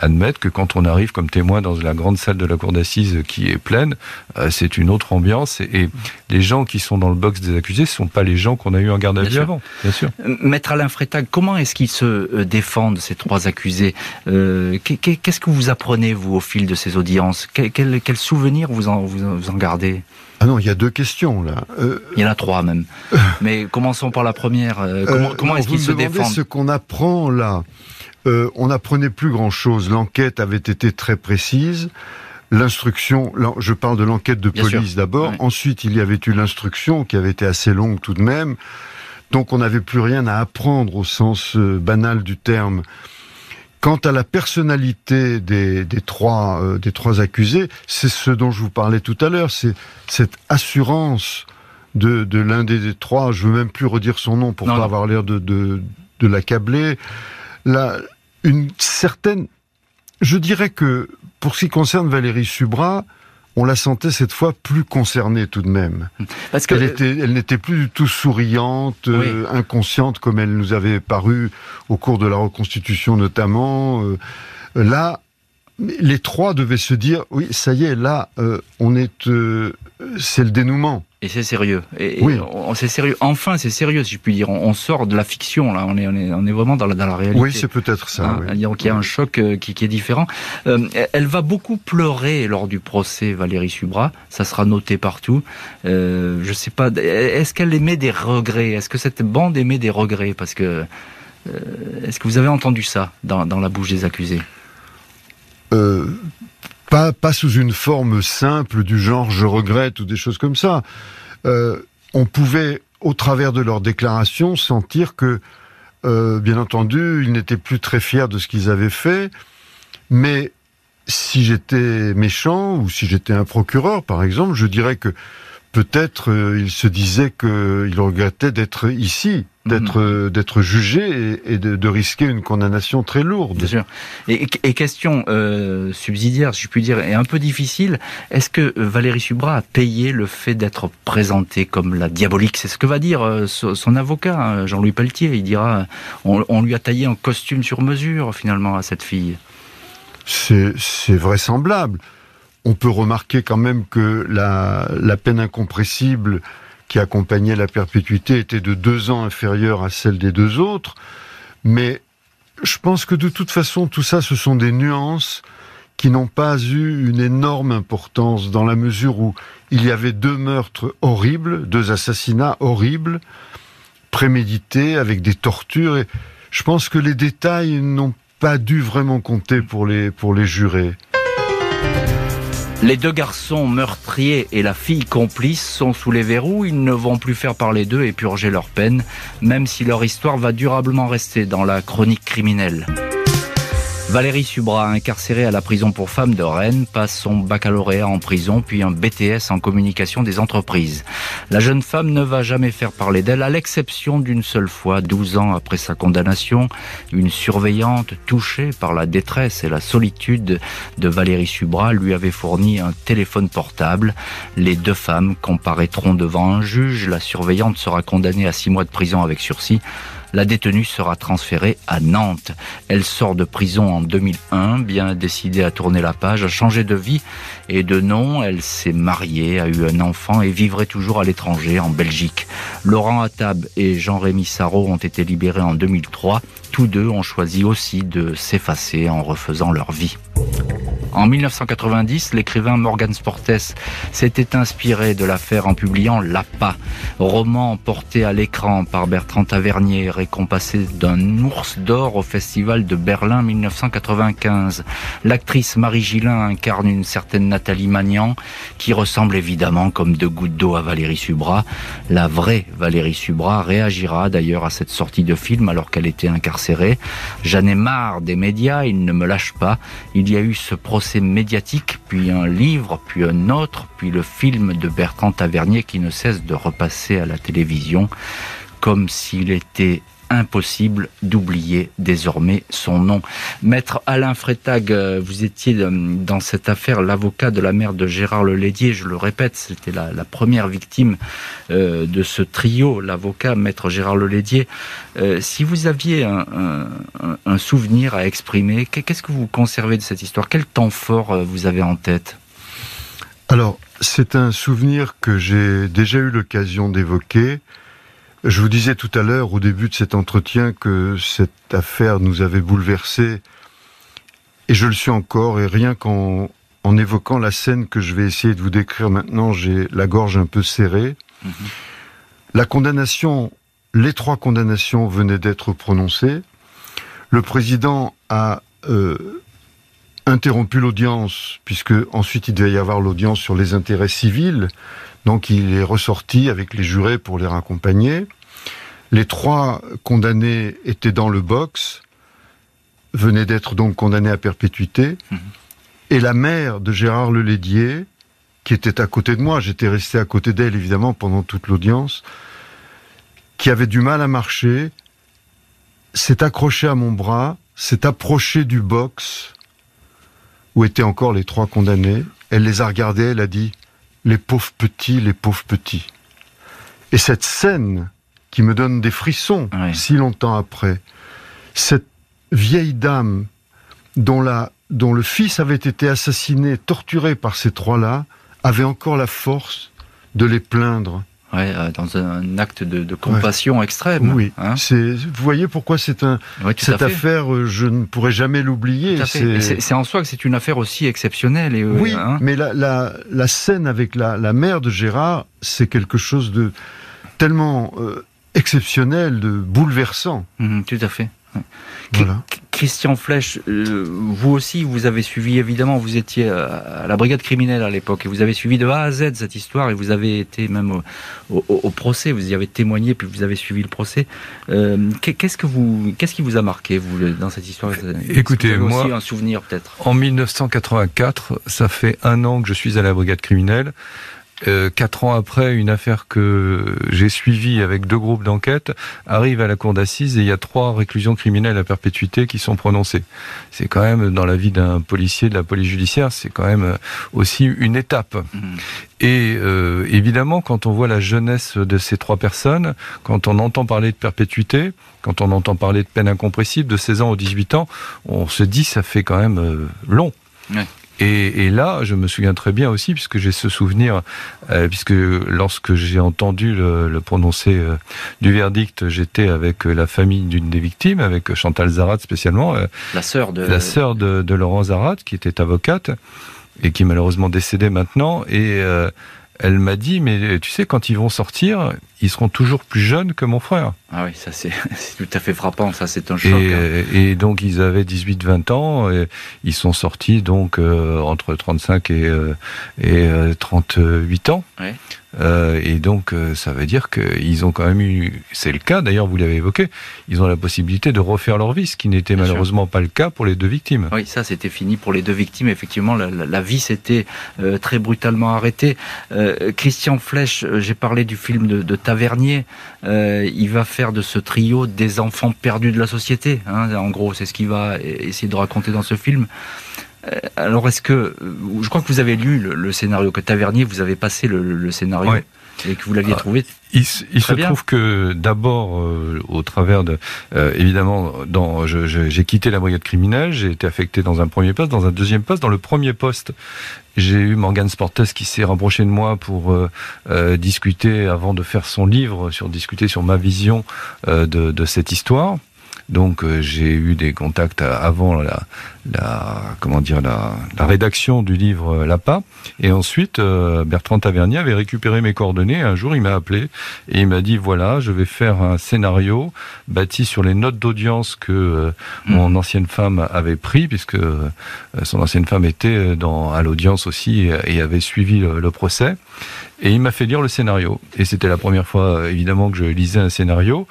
E: admettre que quand on arrive comme témoin dans la grande salle de la cour d'assises qui est pleine, euh, c'est une autre ambiance. Et, les gens qui sont dans le box des accusés, ce sont pas les gens qu'on a eu en garde à vue avant, bien sûr.
C: Euh, Maître Alain Freitag, comment est-ce qu'ils se euh, défendent, ces trois accusés? Qu'est-ce que vous apprenez, vous, au fil de ces audiences? Quel, quel, souvenir vous en, vous en gardez?
F: Ah non, il y a deux questions là.
C: il y en a trois même. Mais commençons par la première. comment, comment est-ce qu'ils se défendent?
F: Ce qu'on apprend là, euh, on n'apprenait plus grand-chose. L'enquête avait été très précise. L'instruction, je parle de l'enquête de police d'abord. Ensuite, il y avait eu l'instruction qui avait été assez longue tout de même. Donc, on n'avait plus rien à apprendre au sens euh, banal du terme. Quant à la personnalité des, trois, euh, des trois accusés, c'est ce dont je vous parlais tout à l'heure. C'est cette assurance de, l'un des, trois. Je veux même plus redire son nom pour pas avoir l'air de, de, de l'accabler. La, une certaine... Je dirais que pour ce qui concerne Valérie Subra, on la sentait cette fois plus concernée tout de même. Parce que elle, n'était plus du tout souriante, euh, inconsciente comme elle nous avait paru au cours de la reconstitution notamment. Euh, là, les trois devaient se dire oui, ça y est, là, euh, on est, c'est le dénouement.
C: Et c'est sérieux. Et, oui. c'est sérieux. Enfin, c'est sérieux, si je puis dire. On, sort de la fiction, là. On est, on est, on est vraiment dans la, dans la réalité.
F: Oui, c'est peut-être ça. Hein,
C: oui. Donc il y a un choc euh, qui, qui est différent. Euh, elle va beaucoup pleurer lors du procès, Valérie Subra. Ça sera noté partout. Euh, je sais pas. Est-ce qu'elle émet des regrets? Est-ce que cette bande émet des regrets? Parce que euh, est-ce que vous avez entendu ça dans, dans la bouche des accusés?
F: Euh, pas, sous une forme simple du genre je regrette ou des choses comme ça. Euh, on pouvait, au travers de leurs déclarations, sentir que, euh, bien entendu, ils n'étaient plus très fiers de ce qu'ils avaient fait, mais si j'étais méchant ou si j'étais un procureur, par exemple, je dirais que peut-être euh, ils se disaient qu'ils regrettaient d'être ici, d'être mhm. d'être jugé et, de, risquer une condamnation très lourde.
C: Bien sûr. Et, question euh, subsidiaire, si je puis dire, et un peu difficile. Est-ce que Valérie Subra a payé le fait d'être présentée comme la diabolique? C'est ce que va dire euh, son avocat, hein, Jean-Louis Pelletier. Il dira, on, on lui a taillé un costume sur mesure finalement à cette fille.
F: C'est vraisemblable. On peut remarquer quand même que la, la peine incompressible qui accompagnait la perpétuité était de deux ans inférieure à celle des deux autres. Mais je pense que de toute façon, tout ça, ce sont des nuances qui n'ont pas eu une énorme importance dans la mesure où il y avait deux meurtres horribles, deux assassinats horribles, prémédités avec des tortures. Et je pense que les détails n'ont pas dû vraiment compter pour les, pour les jurés.
C: Les deux garçons meurtriers et la fille complice sont sous les verrous, ils ne vont plus faire parler d'eux et purger leur peine, même si leur histoire va durablement rester dans la chronique criminelle. Valérie Subra, incarcérée à la prison pour femmes de Rennes, passe son baccalauréat en prison, puis un BTS en communication des entreprises. La jeune femme ne va jamais faire parler d'elle, à l'exception d'une seule fois, 12 ans après sa condamnation, une surveillante touchée par la détresse et la solitude de Valérie Subra lui avait fourni un téléphone portable. Les deux femmes comparaîtront devant un juge, la surveillante sera condamnée à six mois de prison avec sursis. La détenue sera transférée à Nantes. Elle sort de prison en 2001, bien décidée à tourner la page, à changer de vie et de nom. Elle s'est mariée, a eu un enfant et vivrait toujours à l'étranger, en Belgique. Laurent Attab et Jean-Rémy Sarrault ont été libérés en 2003. Tous deux ont choisi aussi de s'effacer en refaisant leur vie. En 1990, l'écrivain Morgan Sportes s'était inspiré de l'affaire en publiant L'Appât, roman porté à l'écran par Bertrand Tavernier, récompensé d'un ours d'or au Festival de Berlin 1995. L'actrice Marie Gillin incarne une certaine Nathalie Magnan, qui ressemble évidemment comme deux gouttes d'eau à Valérie Subra. La vraie Valérie Subra réagira d'ailleurs à cette sortie de film alors qu'elle était incarcérée. J'en ai marre des médias, ils ne me lâchent pas. Médiatique, puis un livre, puis un autre, puis le film de Bertrand Tavernier qui ne cesse de repasser à la télévision comme s'il était impossible d'oublier désormais son nom. Maître Alain Freitag, euh, vous étiez euh, dans cette affaire l'avocat de la mère de Gérard Lelédier, je le répète, c'était la, première victime euh, de ce trio, l'avocat Maître Gérard Lelédier. si vous aviez un, souvenir à exprimer, qu'est-ce que vous conservez de cette histoire? Quel temps fort vous avez en tête?
F: Alors, c'est un souvenir que j'ai déjà eu l'occasion d'évoquer je vous disais tout à l'heure, au début de cet entretien, que cette affaire nous avait bouleversés, et je le suis encore, et rien qu'en en évoquant la scène que je vais essayer de vous décrire maintenant, j'ai la gorge un peu serrée. Mhm. La condamnation, les trois condamnations venaient d'être prononcées. Le président a euh, interrompu l'audience, puisque ensuite il devait y avoir l'audience sur les intérêts civils. Donc il est ressorti avec les jurés pour les raccompagner. Les trois condamnés étaient dans le box, venaient d'être donc condamnés à perpétuité. Mhm. Et la mère de Gérard Lelédier, qui était à côté de moi, j'étais resté à côté d'elle évidemment pendant toute l'audience, qui avait du mal à marcher, s'est accrochée à mon bras, s'est approchée du box où étaient encore les trois condamnés. Elle les a regardés, elle a dit les pauvres petits, les pauvres petits. Et cette scène qui me donne des frissons si longtemps après, cette vieille dame dont, la, dont le fils avait été assassiné, torturé par ces trois-là, avait encore la force de les plaindre.
C: Ouais, euh, dans un acte de, compassion extrême.
F: Oui. Hein. c'est, vous voyez pourquoi c'est un cette affaire, euh, je ne pourrais jamais l'oublier.
C: C'est en soi que c'est une affaire aussi exceptionnelle. Et,
F: oui, hein. mais la, la, la, scène avec la, la mère de Gérard, c'est quelque chose de tellement euh, exceptionnel, de bouleversant.
C: Mhm, tout à fait. Christian Flech, euh, vous aussi, vous avez suivi, évidemment, vous étiez à la brigade criminelle à l'époque, et vous avez suivi de A à Z cette histoire, et vous avez été même au, procès, vous y avez témoigné, puis vous avez suivi le procès. Euh, qu'est-ce que vous, qu'est-ce qui vous a marqué, vous, dans cette histoire?
E: Écoutez, moi,
C: aussi un souvenir peut-être.
E: En 1984, ça fait un an que je suis à la brigade criminelle. Euh, quatre ans après, une affaire que j'ai suivie avec deux groupes d'enquête arrive à la cour d'assises et il y a trois réclusions criminelles à perpétuité qui sont prononcées. C'est quand même dans la vie d'un policier, de la police judiciaire, c'est quand même euh, aussi une étape. Mmh. Et euh, évidemment, quand on voit la jeunesse de ces trois personnes, quand on entend parler de perpétuité, quand on entend parler de peine incompressible de 16 ans ou 18 ans, on se dit ça fait quand même long. Ouais. Et, et, là, je me souviens très bien aussi, puisque j'ai ce souvenir, euh, puisque lorsque j'ai entendu le, le prononcer euh, du verdict, j'étais avec la famille d'une des victimes, avec Chantal Zarat spécialement,
C: euh, la sœur de
E: la sœur de, de, Laurent Zarat, qui était avocate et qui est malheureusement décédée maintenant, et elle m'a dit, mais tu sais, quand ils vont sortir, ils seront toujours plus jeunes que mon frère.
C: Ah oui, ça c'est tout à fait frappant, ça c'est un choc. Et,
E: hein. et donc ils avaient 18-20 ans, et ils sont sortis donc euh, entre 35 et, euh, et 38 euh, ans. Ouais. Euh, et donc, euh, ça veut dire qu'ils ont quand même eu, c'est le cas d'ailleurs, vous l'avez évoqué, ils ont la possibilité de refaire leur vie, ce qui n'était malheureusement pas le cas pour les deux victimes.
C: Oui, ça c'était fini pour les deux victimes. Effectivement, la, la, vie s'était euh, très brutalement arrêtée. Christian Flech, j'ai parlé du film de, de Tavernier. Il va faire de ce trio des enfants perdus de la société. Hein, en gros, c'est ce qu'il va essayer de raconter dans ce film. Euh, alors, est-ce que, euh, je crois que vous avez lu le, scénario, que Tavernier, vous avez passé le, scénario. Et que vous l'aviez ah, trouvé.
E: Il, se trouve que d'abord, euh, au travers de, évidemment, dans, j'ai quitté la brigade criminelle, j'ai été affecté dans un premier poste, dans un deuxième poste. Dans le premier poste, j'ai eu Morgan Sportes qui s'est rapproché de moi pour discuter avant de faire son livre, sur discuter sur ma vision de, de cette histoire. Donc euh, j'ai eu des contacts avant la, la comment dire la, la, rédaction du livre euh, L'APA et ensuite euh, Bertrand Tavernier avait récupéré mes coordonnées. Un jour il m'a appelé et il m'a dit voilà je vais faire un scénario bâti sur les notes d'audience que mmh. mon ancienne femme avait pris puisque son ancienne femme était dans à l'audience aussi et, avait suivi le procès. Et il m'a fait lire le scénario. Et c'était la première fois, évidemment, que je lisais un scénario.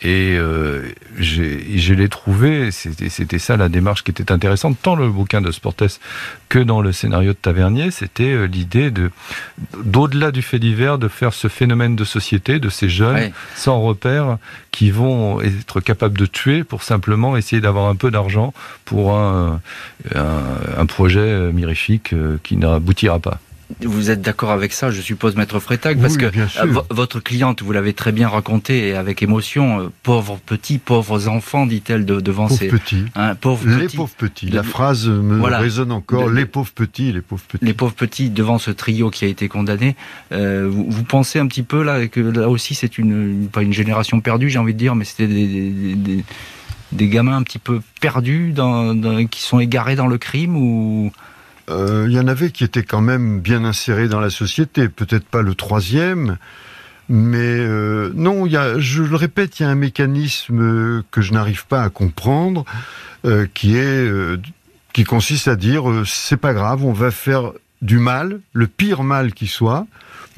E: Et euh, je l'ai trouvé, c'était ça la démarche qui était intéressante, tant le bouquin de Sportes que dans le scénario de Tavernier, c'était euh, l'idée de, d'au-delà du fait divers, de faire ce phénomène de société, de ces jeunes sans repère qui vont être capables de tuer pour simplement essayer d'avoir un peu d'argent pour un, un, un projet mirifique euh, qui n'aboutira pas.
C: Vous êtes d'accord avec ça, je suppose, Maître Freytag, parce que euh, votre cliente, vous l'avez très bien raconté et avec émotion, euh, pauvres petits, pauvres enfants, dit-elle devant
F: pauvres Petits.
C: Hein,
F: pauvres les pauvres petits. La phrase me résonne encore. les pauvres petits, les pauvres petits.
C: Les pauvres petits devant ce trio qui a été condamné. Euh, vous, pensez un petit peu là que là aussi c'est une pas une génération perdue, j'ai envie de dire, mais c'était des, des, gamins un petit peu perdus, dans, qui sont égarés dans le crime ou
F: il euh, y en avait qui étaient quand même bien insérés dans la société, peut-être pas le troisième, mais euh, non, y a, je le répète, il y a un mécanisme que je n'arrive pas à comprendre, euh, qui est qui consiste à dire c'est pas grave, on va faire du mal, le pire mal qui soit,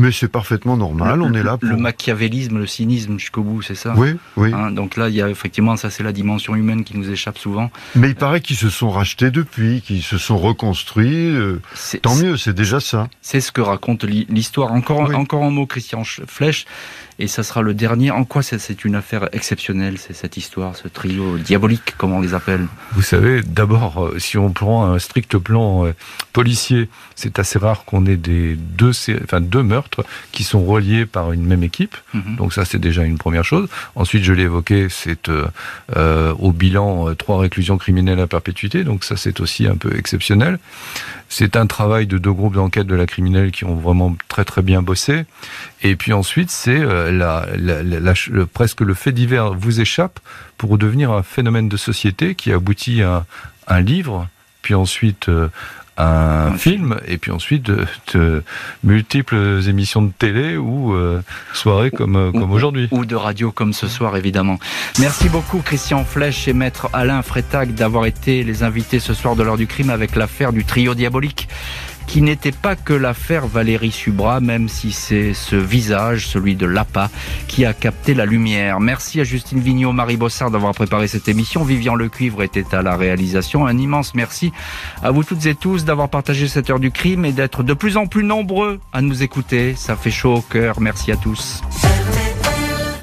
F: mais c'est parfaitement normal, on est là
C: pour... Le machiavélisme, le cynisme jusqu'au bout, c'est ça?
F: Oui, oui.
C: Hein, donc là, il y a effectivement, ça c'est la dimension humaine qui nous échappe souvent.
F: Mais il paraît qu'ils se sont rachetés depuis, qu'ils se sont reconstruits. Euh, tant mieux, c'est déjà ça.
C: C'est ce que raconte l'histoire. Encore, encore un mot, Christian Flèche et ça sera le dernier. En quoi c'est une affaire exceptionnelle, c'est cette histoire, ce trio diabolique, comme on les appelle
E: Vous savez, d'abord, euh, si on prend un strict plan euh, policier, c'est assez rare qu'on ait des deux, enfin, deux meurtres qui sont reliés par une même équipe. Mhm. Donc ça, c'est déjà une première chose. Ensuite, je l'ai évoqué, c'est euh, au bilan trois réclusions criminelles à perpétuité. Donc ça, c'est aussi un peu exceptionnel. C'est un travail de deux groupes d'enquête de la criminelle qui ont vraiment très très bien bossé. Et puis ensuite, c'est euh, la, la, presque le fait divers vous échappe pour devenir un phénomène de société qui aboutit à un livre, puis ensuite euh, un film et puis ensuite de, multiples émissions de télé ou euh, soirées comme, euh, comme aujourd'hui.
C: Ou de radio comme ce soir évidemment. Merci beaucoup Christian Flèche et maître Alain Freytag d'avoir été les invités ce soir de l'heure du crime avec l'affaire du trio diabolique qui n'était pas que l'affaire Valérie Subra, même si c'est ce visage, celui de l'APA, qui a capté la lumière. Merci à Justine Vignot, Marie Bossard d'avoir préparé cette émission. Vivian Lecuivre était à la réalisation. Un immense merci à vous toutes et tous d'avoir partagé cette heure du crime et d'être de plus en plus nombreux à nous écouter. Ça fait chaud au cœur. Merci à tous.